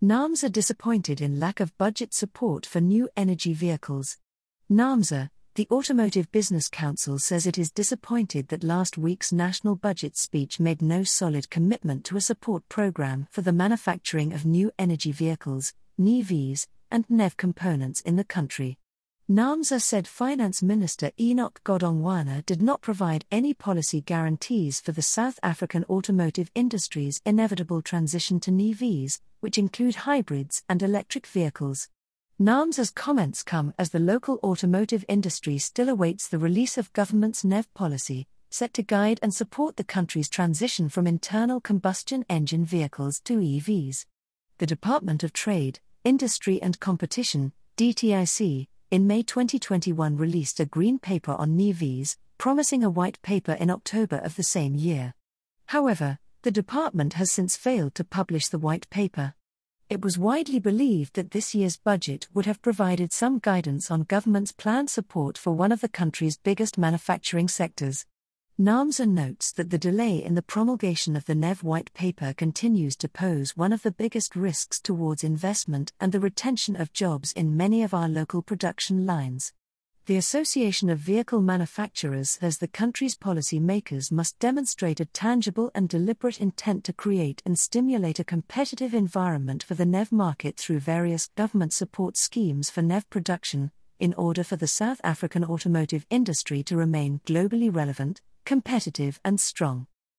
NAAMSA disappointed in lack of budget support for new energy vehicles. NAAMSA, the Automotive Business Council says it is disappointed that last week's national budget speech made no solid commitment to a support program for the manufacturing of new energy vehicles, NEVs, and NEV components in the country. NAAMSA said Finance Minister Enoch Godongwana did not provide any policy guarantees for the South African automotive industry's inevitable transition to NEVs, which include hybrids and electric vehicles. NAAMSA's comments come as the local automotive industry still awaits the release of government's NEV policy, set to guide and support the country's transition from internal combustion engine vehicles to EVs. The Department of Trade, Industry and Competition, DTIC, in May 2021 released a green paper on NEVs, promising a white paper in October of the same year. However, the department has since failed to publish the white paper. It was widely believed that this year's budget would have provided some guidance on government's planned support for one of the country's biggest manufacturing sectors. NAAMSA notes that the delay in the promulgation of the NEV White Paper continues to pose one of the biggest risks towards investment and the retention of jobs in many of our local production lines. The Association of Vehicle Manufacturers says the country's policy makers must demonstrate a tangible and deliberate intent to create and stimulate a competitive environment for the NEV market through various government support schemes for NEV production, in order for the South African automotive industry to remain globally relevant, competitive, and strong.